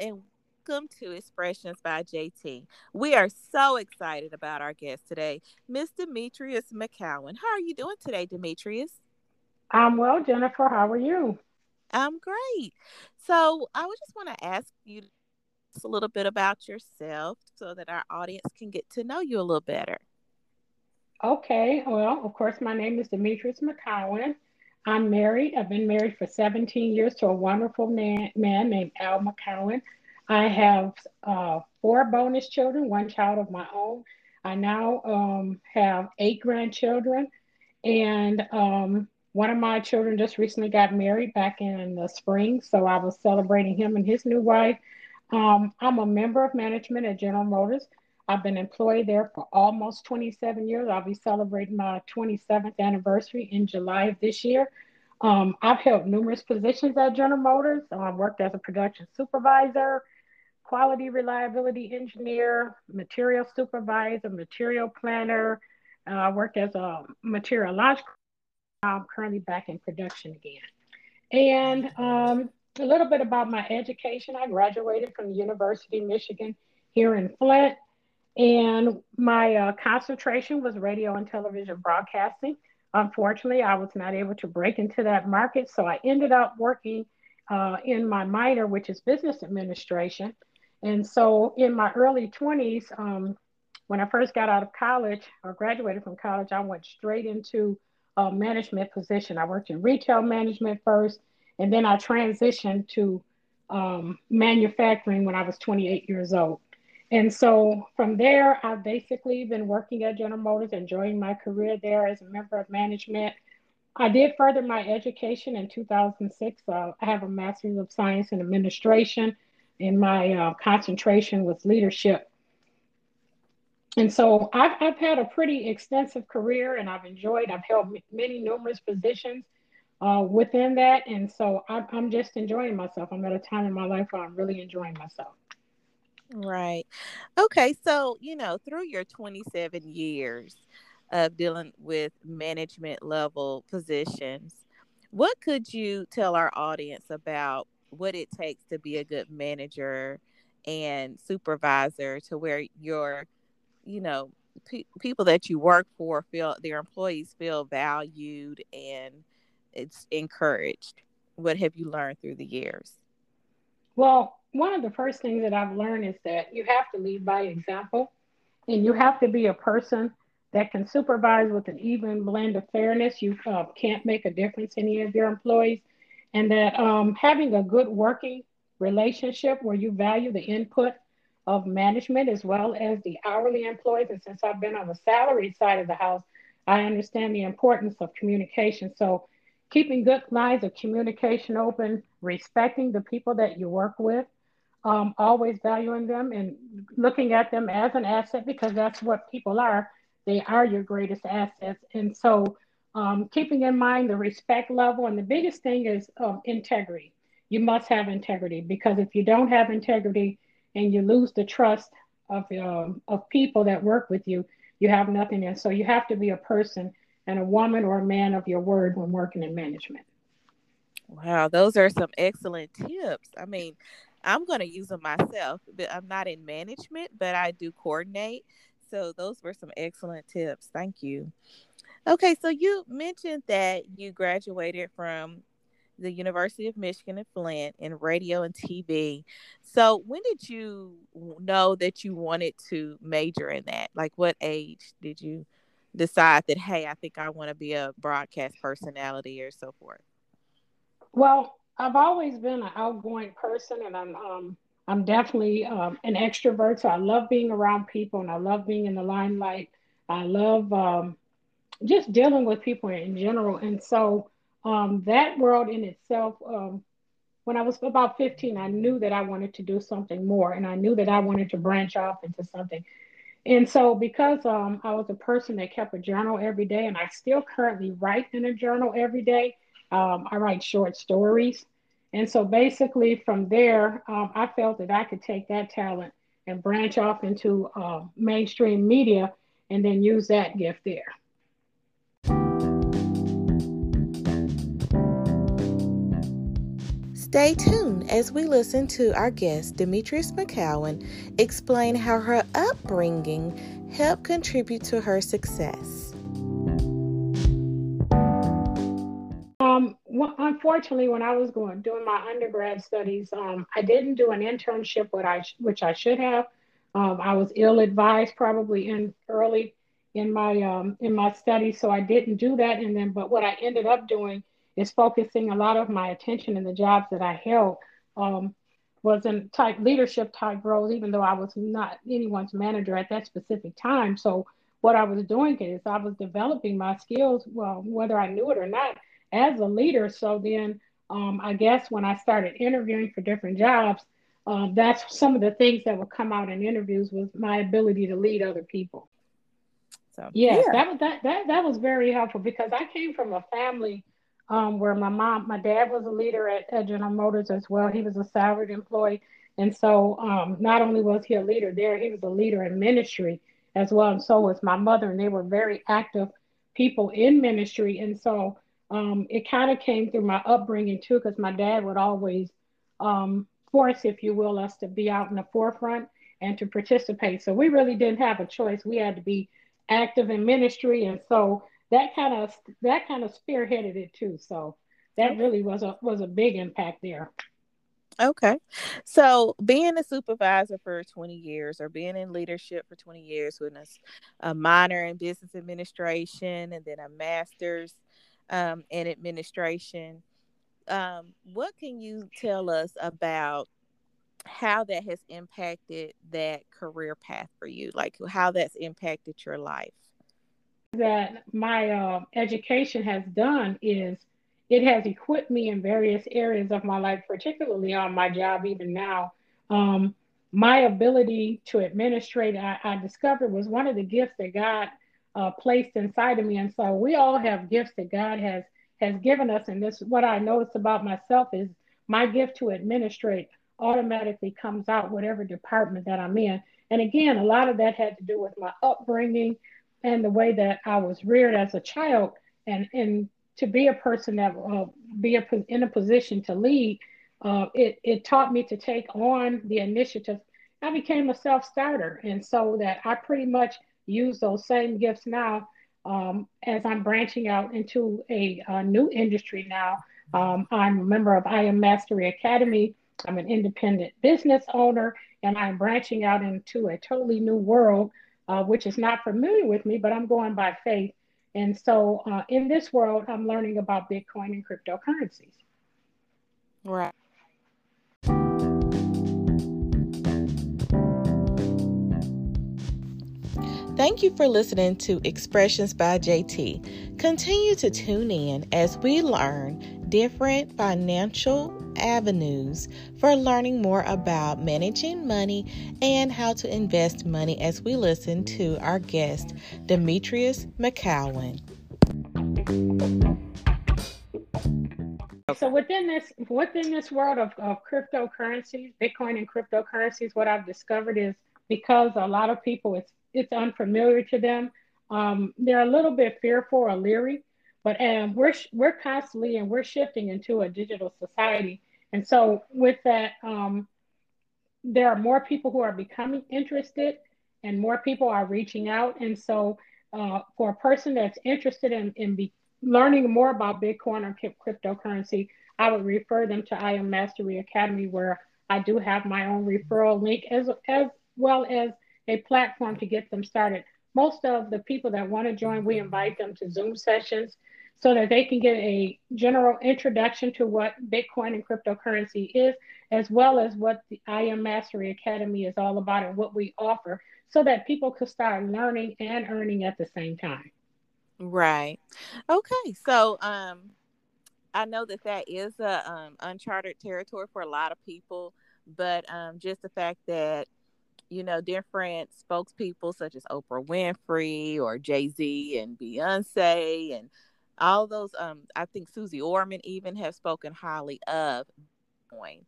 and welcome to Expressions by JT. We are so excited about our guest today, Miss Demetrius McCowan. How are you doing today, Demetrius? I'm well, Jennifer. How are you? I'm great. So, I would just want to ask you a little bit about yourself so that our audience can get to know you a little better. Okay. Well, of course, my name is Demetrius McCowan. I'm married. I've been married for 17 years to a wonderful man, man named Al McCowan. I have uh, four bonus children, one child of my own. I now um, have eight grandchildren, and um, one of my children just recently got married back in the spring, so I was celebrating him and his new wife. Um, I'm a member of management at General Motors. I've been employed there for almost 27 years. I'll be celebrating my 27th anniversary in July of this year. Um, I've held numerous positions at General Motors. I've worked as a production supervisor, quality reliability engineer, material supervisor, material planner. Uh, I worked as a material launch. I'm currently back in production again. And um, a little bit about my education. I graduated from the University of Michigan here in Flint. And my uh, concentration was radio and television broadcasting. Unfortunately, I was not able to break into that market. So I ended up working uh, in my minor, which is business administration. And so in my early 20s, um, when I first got out of college or graduated from college, I went straight into a management position. I worked in retail management first, and then I transitioned to um, manufacturing when I was 28 years old. And so from there, I've basically been working at General Motors, enjoying my career there as a member of management. I did further my education in 2006. Uh, I have a Master's of Science in Administration, and my uh, concentration was leadership. And so I've, I've had a pretty extensive career, and I've enjoyed, I've held many numerous positions uh, within that. And so I'm, I'm just enjoying myself. I'm at a time in my life where I'm really enjoying myself. Right. Okay. So, you know, through your 27 years of dealing with management level positions, what could you tell our audience about what it takes to be a good manager and supervisor to where your, you know, pe- people that you work for feel their employees feel valued and it's encouraged? What have you learned through the years? Well, one of the first things that I've learned is that you have to lead by example and you have to be a person that can supervise with an even blend of fairness. You uh, can't make a difference in any of your employees. And that um, having a good working relationship where you value the input of management as well as the hourly employees. And since I've been on the salary side of the house, I understand the importance of communication. So keeping good lines of communication open, respecting the people that you work with, um, always valuing them and looking at them as an asset because that's what people are. They are your greatest assets. And so, um, keeping in mind the respect level, and the biggest thing is um, integrity. You must have integrity because if you don't have integrity and you lose the trust of, um, of people that work with you, you have nothing. And so, you have to be a person and a woman or a man of your word when working in management. Wow, those are some excellent tips. I mean, I'm going to use them myself, but I'm not in management, but I do coordinate. So those were some excellent tips. Thank you. Okay, so you mentioned that you graduated from the University of Michigan in Flint in radio and TV. So when did you know that you wanted to major in that? Like what age did you decide that hey, I think I want to be a broadcast personality or so forth? Well, I've always been an outgoing person, and I'm um, I'm definitely um, an extrovert. So I love being around people, and I love being in the limelight. I love um, just dealing with people in general, and so um, that world in itself. Um, when I was about 15, I knew that I wanted to do something more, and I knew that I wanted to branch off into something. And so, because um, I was a person that kept a journal every day, and I still currently write in a journal every day, um, I write short stories. And so basically from there, um, I felt that I could take that talent and branch off into uh, mainstream media and then use that gift there. Stay tuned as we listen to our guest, Demetrius McCowan, explain how her upbringing helped contribute to her success. Um, well, unfortunately, when I was going doing my undergrad studies, um, I didn't do an internship, what I which I should have. Um, I was ill advised, probably in early in my um, in my studies, so I didn't do that. And then, but what I ended up doing is focusing a lot of my attention in the jobs that I held um, was in type leadership type roles, even though I was not anyone's manager at that specific time. So what I was doing is I was developing my skills, well, whether I knew it or not, as a leader. So then um, I guess when I started interviewing for different jobs, um, that's some of the things that would come out in interviews was my ability to lead other people. So yes, yeah. that was that, that that was very helpful because I came from a family um, where my mom, my dad was a leader at, at, General Motors as well. He was a salaried employee. And so um, not only was he a leader there, he was a leader in ministry as well. And so was my mother. And they were very active people in ministry. And so um, it kind of came through my upbringing too, because my dad would always um, force, if you will, us to be out in the forefront and to participate. So we really didn't have a choice. We had to be active in ministry. And so that kind of that kind of spearheaded it too. So that really was a was a big impact there. Okay. So being a supervisor for 20 years or being in leadership for 20 years with a, a minor in business administration and then a master's um, in administration, um, what can you tell us about how that has impacted that career path for you? Like how that's impacted your life? that my uh, education has done is it has equipped me in various areas of my life, particularly on my job, even now. Um, my ability to administrate, I, I, discovered, was one of the gifts that God uh, placed inside of me. And so we all have gifts that God has has given us. And this, what I noticed about myself is my gift to administrate automatically comes out whatever department that I'm in. And again, a lot of that had to do with my upbringing, and the way that I was reared as a child, and and to be a person that uh, be a, in a position to lead, uh, it it taught me to take on the initiative. I became a self starter, and so that I pretty much use those same gifts now um, as I'm branching out into a, a new industry now. Um, I'm a member of IM Mastery Academy. I'm an independent business owner, and I'm branching out into a totally new world uh, which is not familiar with me, but I'm going by faith. And so uh, in this world, I'm learning about Bitcoin and cryptocurrencies. Right. Thank you for listening to Expressions by JT. Continue to tune in as we learn different financial avenues for learning more about managing money and how to invest money as we listen to our guest, Demetrius McCowan. So within this within this world of, of cryptocurrencies, Bitcoin and cryptocurrencies, what I've discovered is because a lot of people it's it's unfamiliar to them, um, they're a little bit fearful or leery. But um, we're we're constantly and we're shifting into a digital society, and so with that, um, there are more people who are becoming interested, and more people are reaching out. And so, uh, for a person that's interested in in be learning more about Bitcoin or cryptocurrency, I would refer them to IM Mastery Academy, where I do have my own referral link as as well as a platform to get them started. Most of the people that want to join, we invite them to Zoom sessions so that they can get a general introduction to what Bitcoin and cryptocurrency is, as well as what the IM Mastery Academy is all about and what we offer, so that people could start learning and earning at the same time. Right. Okay. So, um, I know that that is a um, uncharted territory for a lot of people, but um, just the fact that you know different spokespeople such as Oprah Winfrey or Jay Z and Beyonce and all those um i think Susie orman even have spoken highly of bitcoin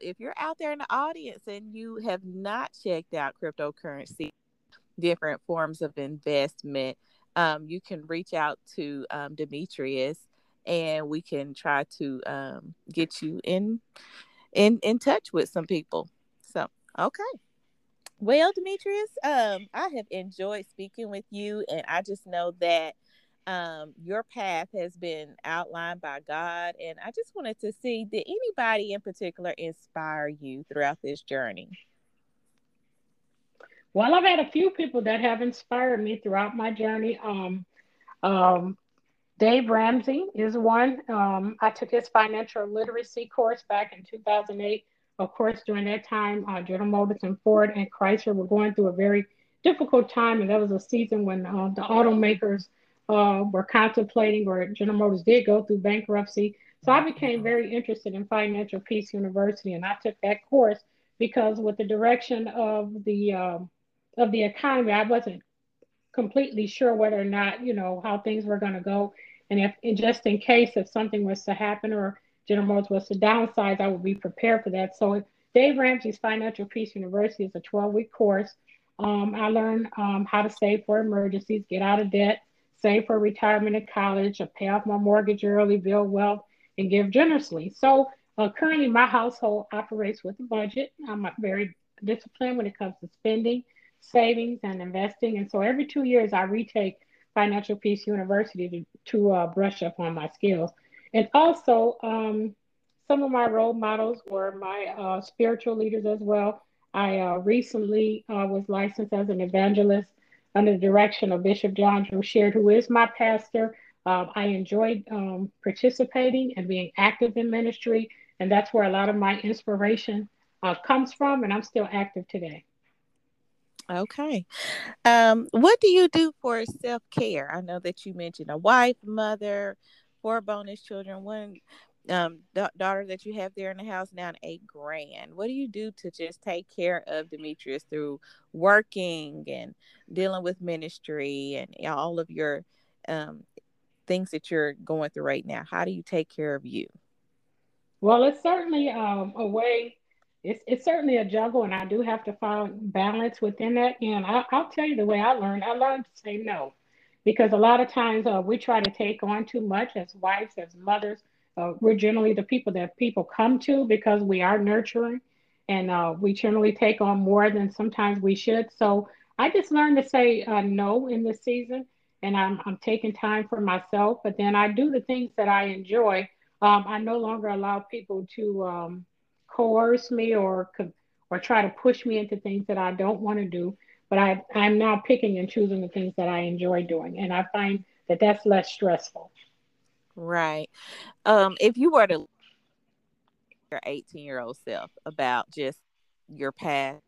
if you're out there in the audience and you have not checked out cryptocurrency different forms of investment um, you can reach out to um, demetrius and we can try to um, get you in in in touch with some people. So okay. Well, Demetrius, um, I have enjoyed speaking with you, and I just know that um, your path has been outlined by God. And I just wanted to see did anybody in particular inspire you throughout this journey? Well, I've had a few people that have inspired me throughout my journey. Um, um, Dave Ramsey is one. Um, I took his financial literacy course back in 2008. Of course, during that time, uh, General Motors and Ford and Chrysler were going through a very difficult time, and that was a season when uh, the automakers uh, were contemplating, or General Motors did go through bankruptcy. So I became very interested in Financial Peace University, and I took that course because with the direction of the um, of the economy, I wasn't completely sure whether or not you know how things were going to go, and if and just in case if something was to happen or General Motors was to downsize, I would be prepared for that. So Dave Ramsey's Financial Peace University is a 12 week course. Um, I learned um, how to save for emergencies, get out of debt, save for retirement at college, or pay off my mortgage early, build wealth, and give generously. So uh, currently, my household operates with a budget. I'm very disciplined when it comes to spending, savings, and investing. And so every two years, I retake Financial Peace University to, to uh, brush up on my skills. And also, um, some of my role models were my uh, spiritual leaders as well. I uh, recently uh, was licensed as an evangelist under the direction of Bishop John Drew Sheard, who is my pastor. Um, I enjoyed um, participating and being active in ministry, and that's where a lot of my inspiration uh, comes from, and I'm still active today. Okay. Um, what do you do for self care? I know that you mentioned a wife, mother, four bonus children, one um, da- daughter that you have there in the house now, eight grand. What do you do to just take care of Demetrius through working and dealing with ministry and all of your um, things that you're going through right now? How do you take care of you? Well, it's certainly um, a way. It's, it's certainly a juggle, and I do have to find balance within that. And I, will tell you the way I learned. I learned to say no, because a lot of times uh, we try to take on too much as wives, as mothers uh, we're generally the people that people come to because we are nurturing and uh, we generally take on more than sometimes we should. So I just learned to say uh, no in this season and I'm, I'm taking time for myself, but then I do the things that I enjoy. Um, I no longer allow people to um, coerce me or or try to push me into things that I don't want to do. But I, I'm now picking and choosing the things that I enjoy doing, and I find that that's less stressful. Right. Um, if you were to your 18 year old self about just your past,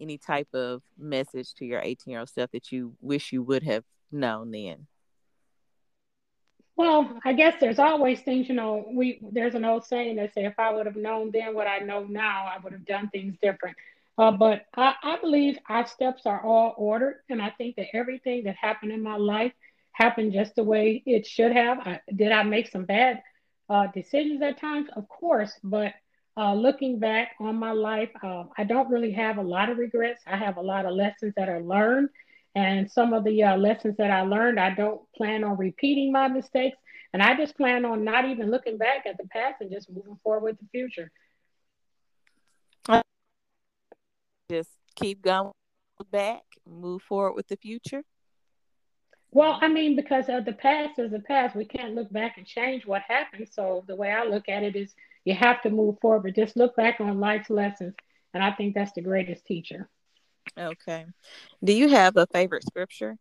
any type of message to your 18 year old self that you wish you would have known then? Well, I guess there's always things, you know, we there's an old saying that say if I would have known then what I know now, I would have done things different. Uh, but I, I believe our steps are all ordered, and I think that everything that happened in my life happened just the way it should have. I, did I make some bad uh, decisions at times? Of course, but uh, looking back on my life, uh, I don't really have a lot of regrets. I have a lot of lessons that are learned. And some of the uh, lessons that I learned, I don't plan on repeating my mistakes. And I just plan on not even looking back at the past and just moving forward with the future. Just keep going back, move forward with the future. Well, I mean, because of the past is the past, we can't look back and change what happened. So the way I look at it is you have to move forward, just look back on life's lessons. And I think that's the greatest teacher. Okay. Do you have a favorite scripture?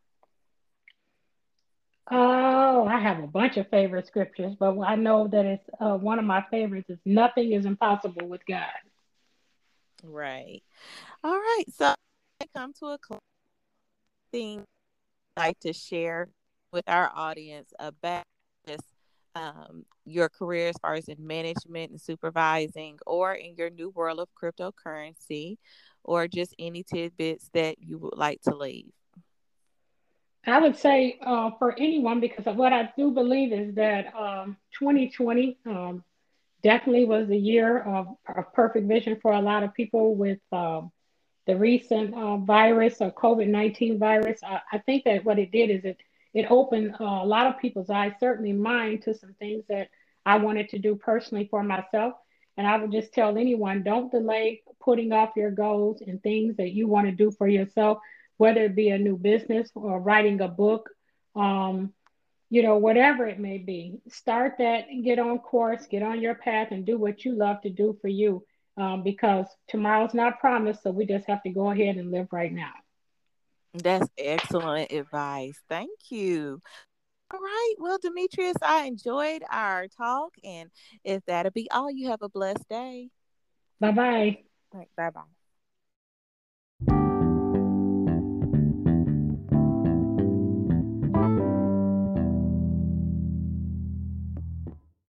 Oh, I have a bunch of favorite scriptures, but I know that it's uh, one of my favorites is nothing is impossible with God. Right. All right. So I come to a thing I'd like to share with our audience about this um, your career as far as in management and supervising or in your new world of cryptocurrency or just any tidbits that you would like to leave i would say uh, for anyone because of what i do believe is that um, 2020 um, definitely was a year of, of, perfect vision for a lot of people with um, the recent uh, virus or COVID 19 virus, I, I, think that what it did is it, it opened uh, a lot of people's eyes, certainly mine, to some things that I wanted to do personally for myself. And I would just tell anyone don't delay putting off your goals and things that you want to do for yourself, whether it be a new business or writing a book, um, you know, whatever it may be. Start that, get on course, get on your path, and do what you love to do for you um, because tomorrow's not promised. So we just have to go ahead and live right now. That's excellent advice. Thank you. All right. Well, Demetrius, I enjoyed our talk. And if that'll be all, you have a blessed day. Bye bye. Bye bye.